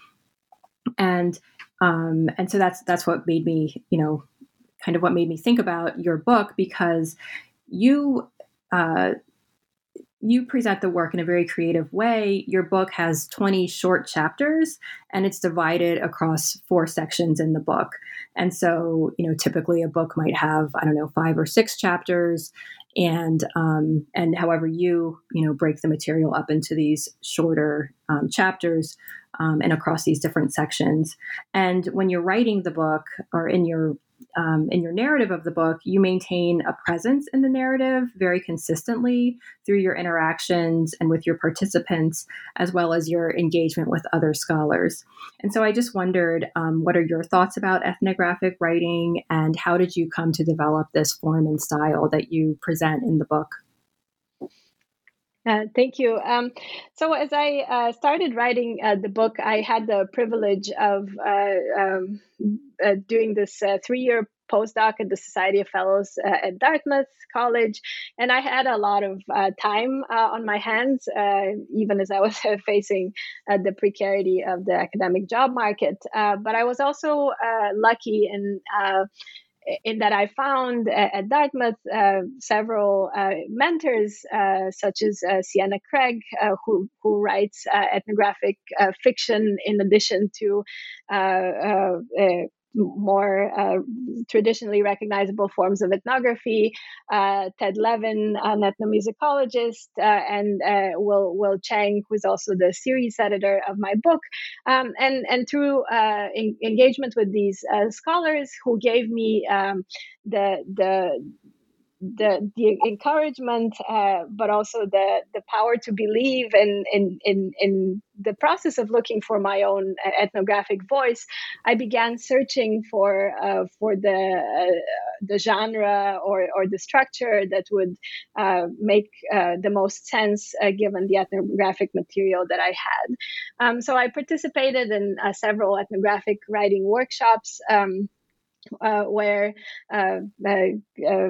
Speaker 1: And um, and so that's that's what made me, you know, kind of what made me think about your book because you uh, you present the work in a very creative way. Your book has 20 short chapters and it's divided across four sections in the book. And so, you know, typically a book might have, I don't know, five or six chapters. And um, and however you you know break the material up into these shorter um, chapters um, and across these different sections. And when you're writing the book or in your um, in your narrative of the book, you maintain a presence in the narrative very consistently through your interactions and with your participants, as well as your engagement with other scholars. And so I just wondered um, what are your thoughts about ethnographic writing and how did you come to develop this form and style that you present in the book?
Speaker 2: Uh, thank you. Um, so, as I uh, started writing uh, the book, I had the privilege of uh, um, uh, doing this uh, three year postdoc at the Society of Fellows at Dartmouth College, and I had a lot of time on my hands, even as I was facing the precarity of the academic job market. but I was also lucky in in that I found at Dartmouth uh, several uh, mentors, uh, such as uh, Sienna Craig, uh, who, who writes uh, ethnographic fiction in addition to more uh, traditionally recognizable forms of ethnography. Uh, Ted Levin, an ethnomusicologist, uh, and uh, Will Will Cheng, who's also the series editor of my book, um, and and through uh, engagement with these scholars who gave me um, the the the the encouragement, uh, but also the the power to believe in in in in the process of looking for my own ethnographic voice. I began searching for uh, for the uh, the genre or or the structure that would uh, make uh, the most sense uh, given the ethnographic material that I had. Um, so I participated in several ethnographic writing workshops. Um, uh, where uh, uh,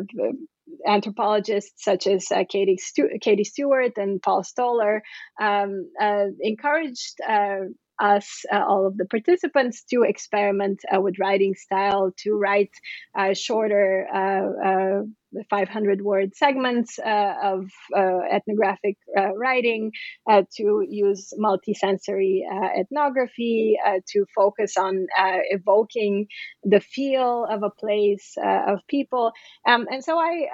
Speaker 2: anthropologists such as uh, Katie, Stu- Katie Stewart and Paul Stoller um, uh, encouraged uh, us, uh, all of the participants, to experiment uh, with writing style, to write uh, shorter 500 word segments uh, of uh, ethnographic uh, writing, to use multisensory ethnography, to focus on evoking the feel of a place, of people. Um, and so I,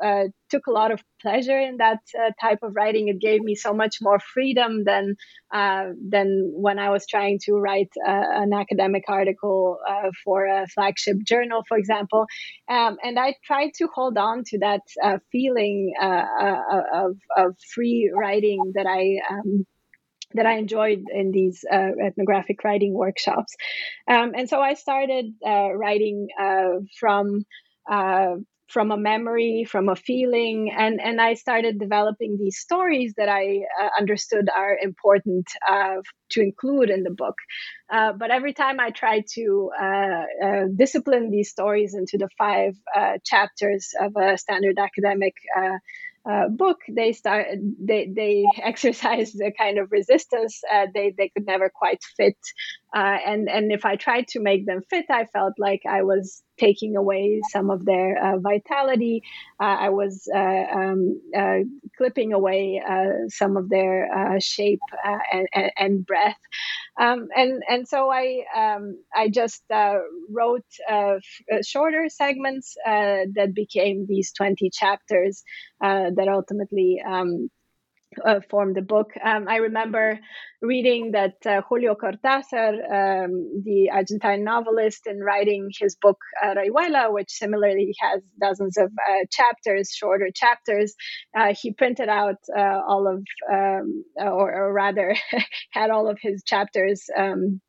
Speaker 2: I took a lot of pleasure in that uh, type of writing. It gave me so much more freedom than uh, than when I was trying to write uh, an academic article for a flagship journal, for example. Um, and I tried to hold on to that uh, feeling uh, uh, of, of free writing that I um, that I enjoyed in these uh, ethnographic writing workshops. Um, and so I started uh, writing uh, from from a memory, from a feeling, and and I started developing these stories that I uh, understood are important uh, to include in the book. Uh, but every time I tried to uh, uh, discipline these stories into the five uh, chapters of a standard academic book, they start they they exercised a kind of resistance. They they could never quite fit, and and if I tried to make them fit, I felt like I was taking away some of their uh, vitality. Uh, I was uh, um, clipping away some of their shape and, and, breath. Um, and and so I um, I just uh, wrote uh, f- shorter segments uh, that became these twenty chapters that ultimately um, uh, formed the book. Um, I remember reading that uh, Julio Cortázar, um, the Argentine novelist, in writing his book uh, Rayuela, which similarly has dozens of uh, chapters, shorter chapters, uh, he printed out uh, all of, um, or, or, rather, had all of his chapters. Um,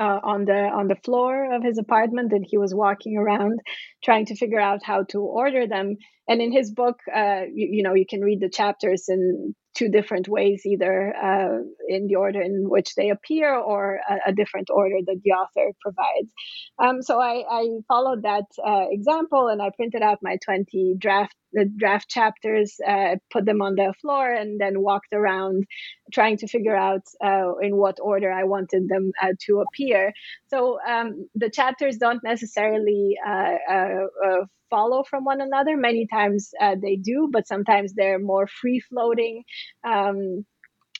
Speaker 2: uh, on the on the floor of his apartment and he was walking around trying to figure out how to order them and in his book uh, you, you, know you can read the chapters in two different ways, either uh, in the order in which they appear or a, a different order that the author provides. Um, so I, I, followed that uh, example and I printed out my 20 draft the draft chapters, uh, put them on the floor, and then walked around trying to figure out uh, in what order I wanted them uh, to appear. So um, the chapters don't necessarily uh, uh, follow from one another. Many times uh, they do, but sometimes they're more free floating. Um,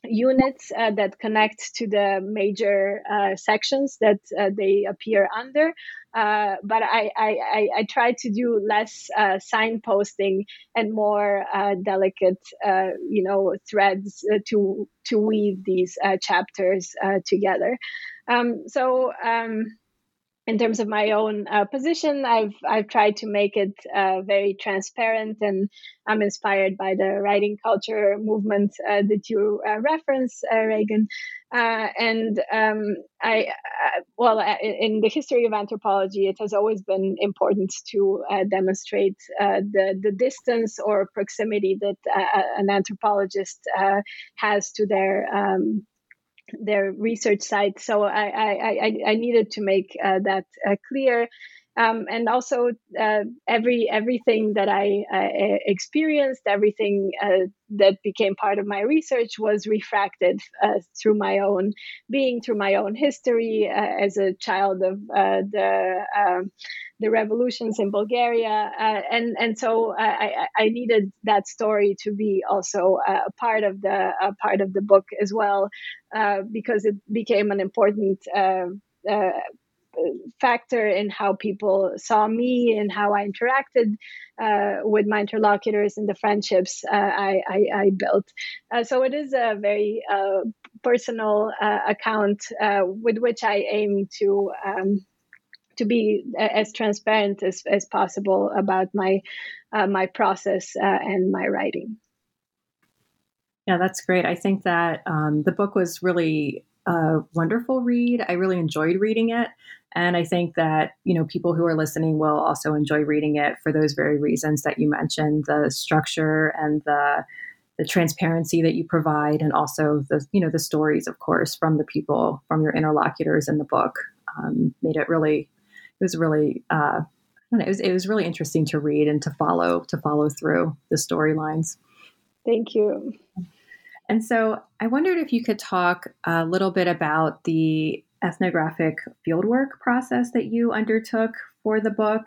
Speaker 2: units uh, that connect to the major uh, sections that uh, they appear under. Uh, but I, I, I, try to do less uh, signposting and more delicate, you know, threads to to weave these chapters together. Um, so. Um, in terms of my own uh, position, I've I've tried to make it uh, very transparent, and I'm inspired by the writing culture movement uh, that you uh, reference, uh, Reagan. Uh, and um, I, well, in the history of anthropology, it has always been important to demonstrate the the distance or proximity that an anthropologist has to their um, their research site. So I, I, I, I needed to make uh, that uh, clear. Um, and also uh, every everything that I uh, experienced, everything uh, that became part of my research was refracted uh, through my own being, through my own history uh, as a child of uh, the um, the revolutions in Bulgaria, and and so I, I, needed that story to be also a part of the part of the book as well, because it became an important. Uh, factor in how people saw me and how I interacted uh, with my interlocutors and the friendships uh, I, I, I, built. Uh, so it is a very uh, personal uh, account uh, with which I aim to. Um, to be as transparent as, as possible about my my process and my writing.
Speaker 1: Yeah, that's great. I think that um, the book was really a wonderful read. I really enjoyed reading it. And I think that, you know, people who are listening will also enjoy reading it for those very reasons that you mentioned, the structure and the the transparency that you provide and also the you know the stories of course from the people from your interlocutors in the book um, made it really it was really uh, know, it was it was really interesting to read and to follow to follow through the storylines.
Speaker 2: Thank you.
Speaker 1: And so I wondered if you could talk a little bit about the ethnographic fieldwork process that you undertook for the book.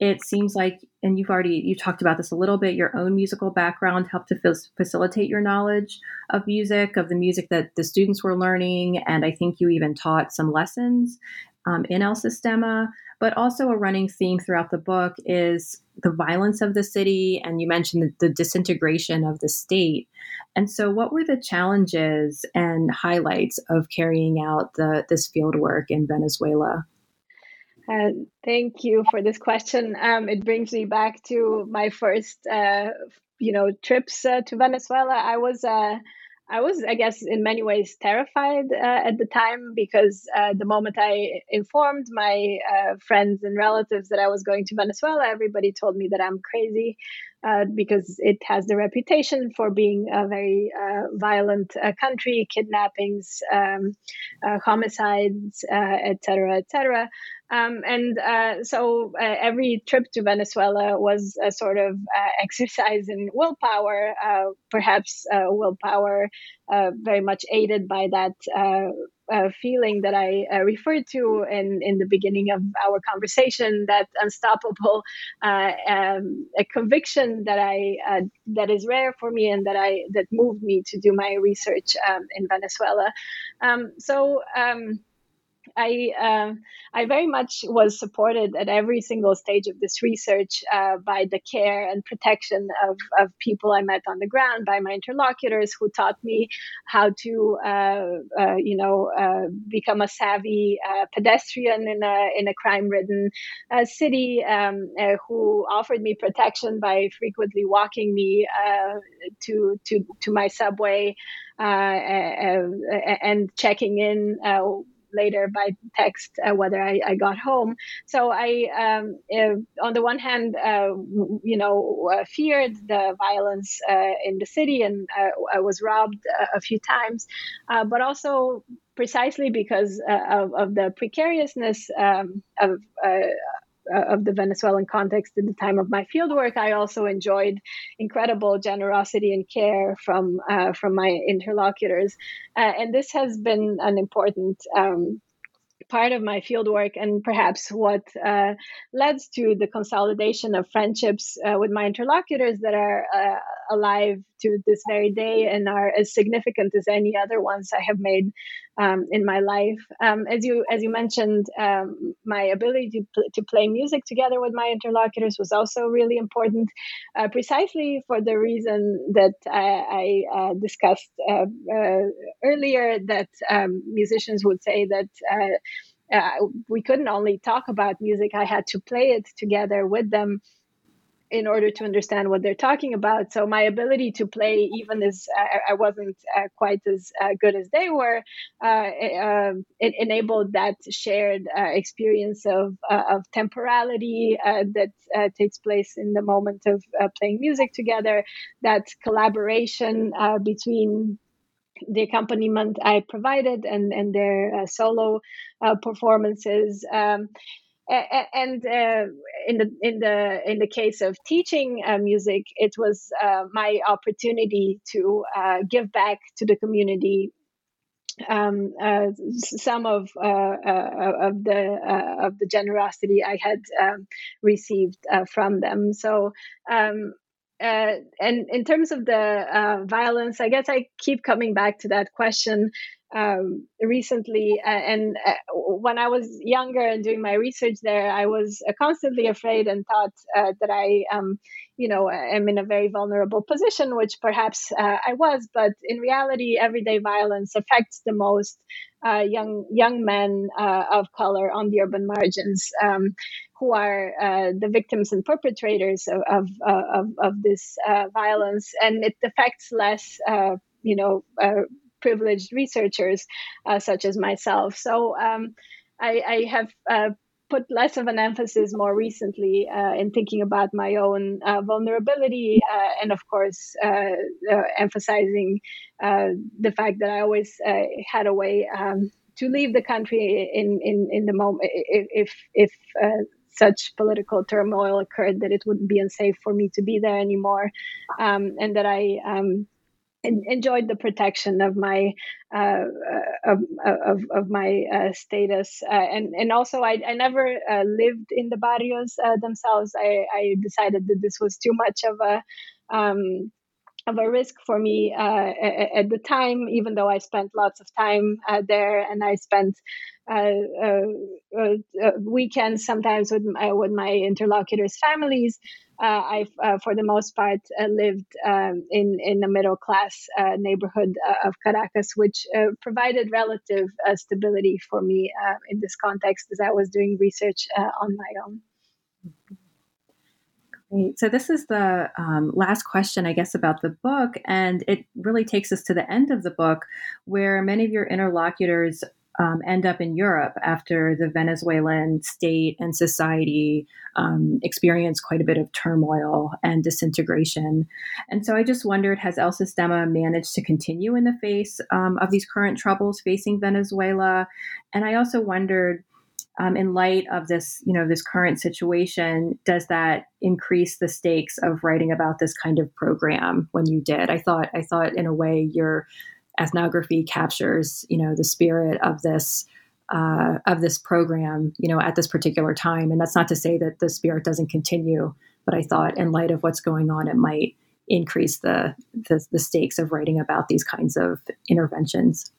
Speaker 1: It seems like, and you've already you talked about this a little bit. Your own musical background helped to facilitate your knowledge of music, of the music that the students were learning, and I think you even taught some lessons um, in El Sistema. But also, a running theme throughout the book is the violence of the city, and you mentioned the, the disintegration of the state. And so, what were the challenges and highlights of carrying out the, this field work in Venezuela?
Speaker 2: Uh, thank you for this question. Um, it brings me back to my first, uh, you know, trips uh, to Venezuela. I was uh, I was, I guess, in many ways terrified uh, at the time because uh, the moment I informed my uh, friends and relatives that I was going to Venezuela, everybody told me that I'm crazy uh, because it has the reputation for being a very uh, violent uh, country, kidnappings, um, homicides, etc., etc. Um, and uh, so uh, every trip to Venezuela was a sort of uh, exercise in willpower, uh, perhaps uh, willpower uh, very much aided by that feeling that I referred to in, in the beginning of our conversation, that unstoppable um, a conviction that I that is rare for me and that I that moved me to do my research um, in Venezuela. Um, so. Um, I uh, I very much was supported at every single stage of this research uh, by the care and protection of, of people I met on the ground, by my interlocutors who taught me how to uh, uh you know uh, become a savvy uh, pedestrian in a in a crime ridden city, um, who offered me protection by frequently walking me to to to my subway. and checking in later by text uh, whether I, I, got home. So I, um, on the one hand, uh, you know, uh, feared the violence uh, in the city, and I was robbed a few times, but also precisely because of, of, the precariousness um, of of the Venezuelan context at the time of my fieldwork, I also enjoyed incredible generosity and care from uh, from my interlocutors, uh, and this has been an important um, part of my fieldwork and perhaps what uh, led to the consolidation of friendships uh, with my interlocutors that are uh, alive to this very day and are as significant as any other ones I have made um, in my life. Um, as you as you mentioned, um, my ability to, pl- to play music together with my interlocutors was also really important, uh, precisely for the reason that I, I uh, discussed uh, uh, earlier. That um, musicians would say that. Uh, uh, we couldn't only talk about music; I had to play it together with them in order to understand what they're talking about. So my ability to play, even as I, I wasn't uh, quite as uh, good as they were, uh, um, it, enabled that shared uh, experience of uh, of temporality uh, that takes place in the moment of playing music together. That collaboration between the accompaniment I provided and and their solo performances. Um, and uh, in the in the in the case of teaching uh, music, it was uh, my opportunity to uh, give back to the community um, uh, some of uh, of the of the generosity I had um, received from them. So. Um, and in terms of the violence, I guess I keep coming back to that question um, recently. Uh, and uh, when I was younger and doing my research there, I was uh, constantly afraid and thought uh, that I, um, you know, am in a very vulnerable position, which perhaps uh, I was. But in reality, everyday violence affects the most uh, young young men of color on the urban margins. Um, who are the victims and perpetrators of of, of, of this violence, and it affects less, you know, privileged researchers uh, such as myself. So um, I, I, have uh, put less of an emphasis more recently uh, in thinking about my own uh, vulnerability uh, and, of course, uh, emphasizing the fact that I always had a way um, to leave the country in, in, in the moment if, if, such political turmoil occurred that it wouldn't be unsafe for me to be there anymore, um, and that I um, enjoyed the protection of my uh, of, of, of, my uh, status uh, and and also I, I never uh, lived in the barrios uh, themselves. I, I decided that this was too much of a um, of a risk for me uh, at the time, even though I spent lots of time uh, there and I spent uh, uh, uh, uh weekends sometimes with my, with my interlocutors' families. I, for the most part, lived um, in in a middle class neighborhood of Caracas, which provided relative stability for me in this context as I was doing research on my own.
Speaker 1: Mm-hmm. So this is the um, last question, I guess, about the book, and it really takes us to the end of the book, where many of your interlocutors um, end up in Europe after the Venezuelan state and society um, experience quite a bit of turmoil and disintegration. And so I just wondered has El Sistema managed to continue in the face um, of these current troubles facing Venezuela? And I also wondered um, in light of this, you know, this current situation, does that increase the stakes of writing about this kind of program when you did? I thought, I thought in a way your ethnography captures, you know, the spirit of this uh, of this program, you know, at this particular time. And that's not to say that the spirit doesn't continue, but I thought in light of what's going on, it might increase the, the, the stakes of writing about these kinds of interventions.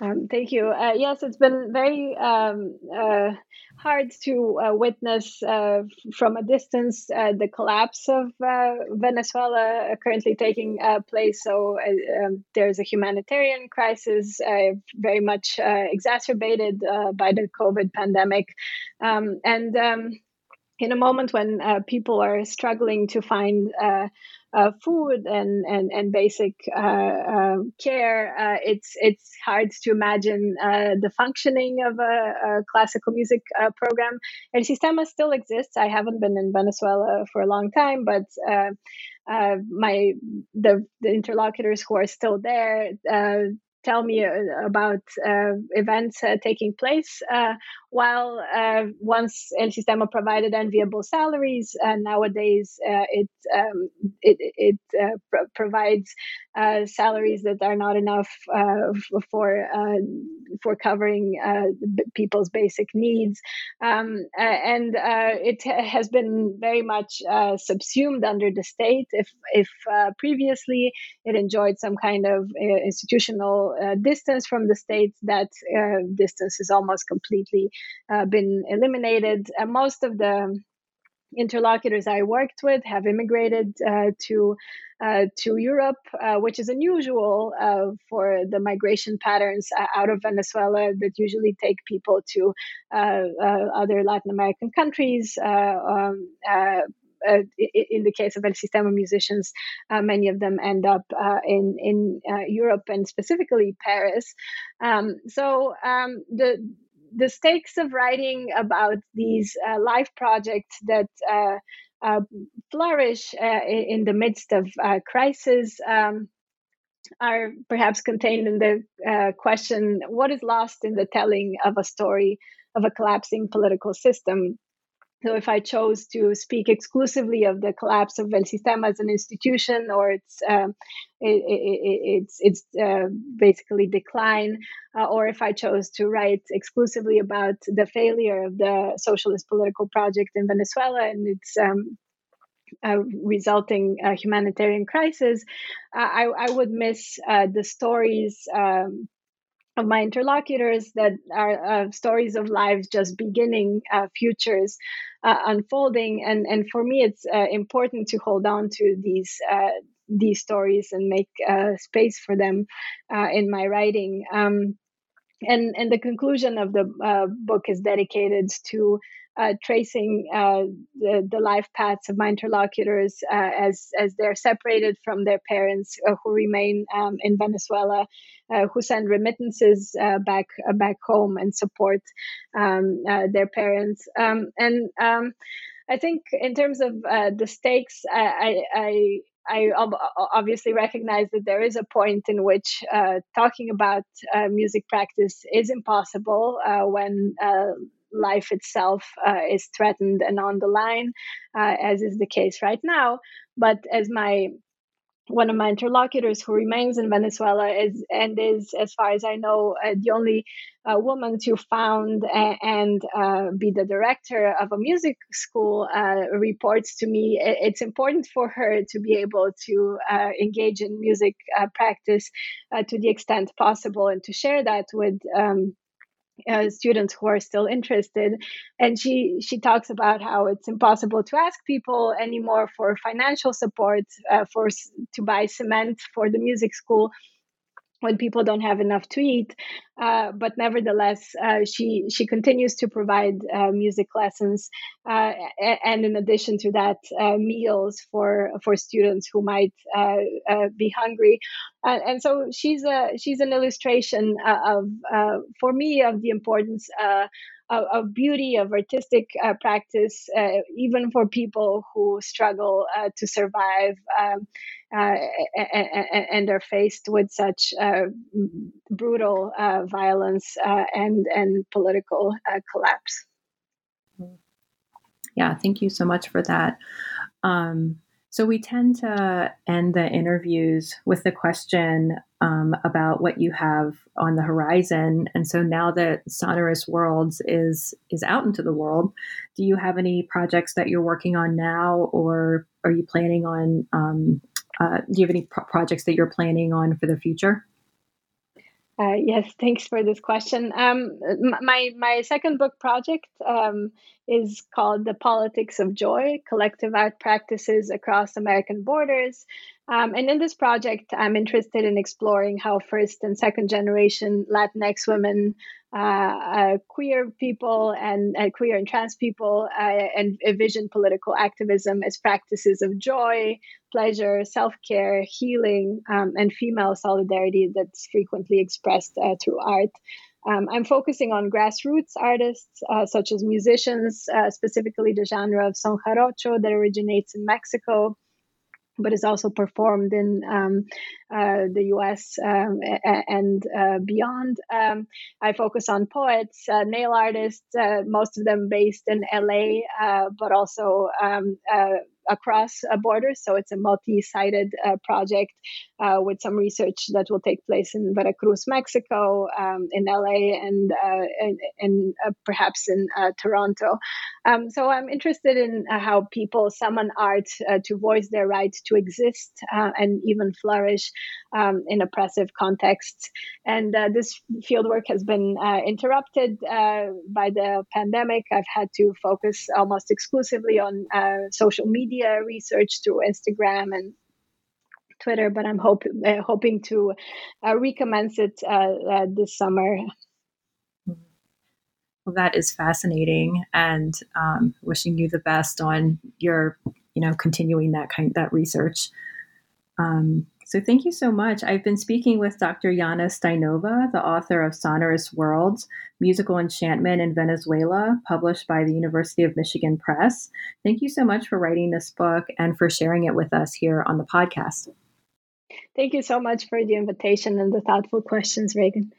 Speaker 2: Um, thank you. Uh, yes, it's been very um, uh, hard to uh, witness uh, from a distance uh, the collapse of uh, Venezuela currently taking place. So um, there's a humanitarian crisis, very much exacerbated by the COVID pandemic, um, and um, in a moment when people are struggling to find uh, food and and and basic uh, uh, care, uh, it's it's hard to imagine uh, the functioning of a, a classical music uh, program. El Sistema still exists. I haven't been in Venezuela for a long time, but my the, the interlocutors who are still there tell me uh, about uh, events uh, taking place. While uh, once El Sistema provided enviable salaries, uh, nowadays uh, it, um, it, it pr- provides salaries that are not enough for for covering people's basic needs, um, and it has been very much subsumed under the state. If if previously it enjoyed some kind of institutional uh, distance from the state, that uh, distance is almost completely uh, been eliminated. most of the interlocutors I worked with have immigrated uh, to uh, to Europe, uh, which is unusual for the migration patterns out of Venezuela that usually take people to other Latin American countries. Um, uh, in the case of El Sistema musicians, uh, many of them end up uh, in in uh, Europe and specifically Paris. Um, so um, the the stakes of writing about these uh, life projects that uh, flourish in the midst of crisis. Um, are perhaps contained in the question what is lost in the telling of a story of a collapsing political system so if I chose to speak exclusively of the collapse of El Sistema as an institution or its um, it, it, its its uh, basically decline, uh, or if I chose to write exclusively about the failure of the socialist political project in Venezuela and its um, uh, resulting uh, humanitarian crisis, uh, I, I would miss the stories. Um, of my interlocutors that are uh, stories of lives just beginning, uh, futures uh, unfolding, and and for me, it's uh, important to hold on to these uh, these stories and make uh, space for them in my writing. Um, and and the conclusion of the book is dedicated to uh, tracing uh, the, the life paths of my interlocutors uh, as, as they're separated from their parents uh, who remain um, in Venezuela, uh, who send remittances uh, back back home and support um, their parents. Um, and um, I think in terms of the stakes, I, I I obviously recognize that there is a point in which uh, talking about uh, music practice is impossible uh, when life itself uh, is threatened and on the line, uh, as is the case right now. But as my one of my interlocutors who remains in Venezuela is and is, as far as I know, uh, the only uh, woman to found and uh, be the director of a music school. Uh, reports to me it's important for her to be able to engage in music practice to the extent possible and to share that with. Um, uh, students who are still interested. And she she talks about how it's impossible to ask people anymore for financial support uh, for to buy cement for the music school when people don't have enough to eat. Uh, but nevertheless, uh, she she continues to provide uh, music lessons, uh, and in addition to that, uh, meals for for students who might uh, be hungry. and so she's a she's an illustration of for me of the importance of, of beauty, of artistic uh, practice, uh, even for people who struggle uh, to survive um, uh, and, are faced with such brutal violence and, and political collapse.
Speaker 1: Yeah, thank you so much for that. Um, so we tend to end the interviews with the question um, about what you have on the horizon. And so now that Sonorous Worlds is is out into the world, do you have any projects that you're working on now, or are you planning on? Um, uh, do you have any pro- projects that you're planning on for the future?
Speaker 2: Uh, yes, thanks for this question. Um, my my second book project um, is called "The Politics of Joy: Collective Art Practices Across American Borders," um, and in this project, I'm interested in exploring how first and second generation Latinx women queer people and uh, queer and trans people and envision political activism as practices of joy, pleasure, self care, healing, um, and female solidarity that's frequently expressed through art. Um, I'm focusing on grassroots artists, uh, such as musicians, uh, specifically the genre of son jarocho that originates in Mexico, but is also performed in um, uh, the US um, and uh, beyond. Um, I focus on poets, uh, nail artists, uh, most of them based in LA, uh, but also um, uh, across borders. So it's a multi sided project with some research that will take place in Veracruz, Mexico, um, in LA, and, and, and perhaps in Toronto. Um, so I'm interested in how people summon art to voice their right to exist and even flourish um, in oppressive contexts. And uh, this fieldwork has been uh, interrupted uh, by the pandemic. I've had to focus almost exclusively on uh, social media research through Instagram and Twitter, but I'm hope, uh, hoping to uh, recommence it this summer.
Speaker 1: Well, that is fascinating, and um, wishing you the best on your, you know, continuing that kind that research. Um, so thank you so much. I've been speaking with Dr. Yana Stainova, the author of Sonorous Worlds, Musical Enchantment in Venezuela, published by the University of Michigan Press. Thank you so much for writing this book and for sharing it with us here on the podcast.
Speaker 2: Thank you so much for the invitation and the thoughtful questions, Reagan.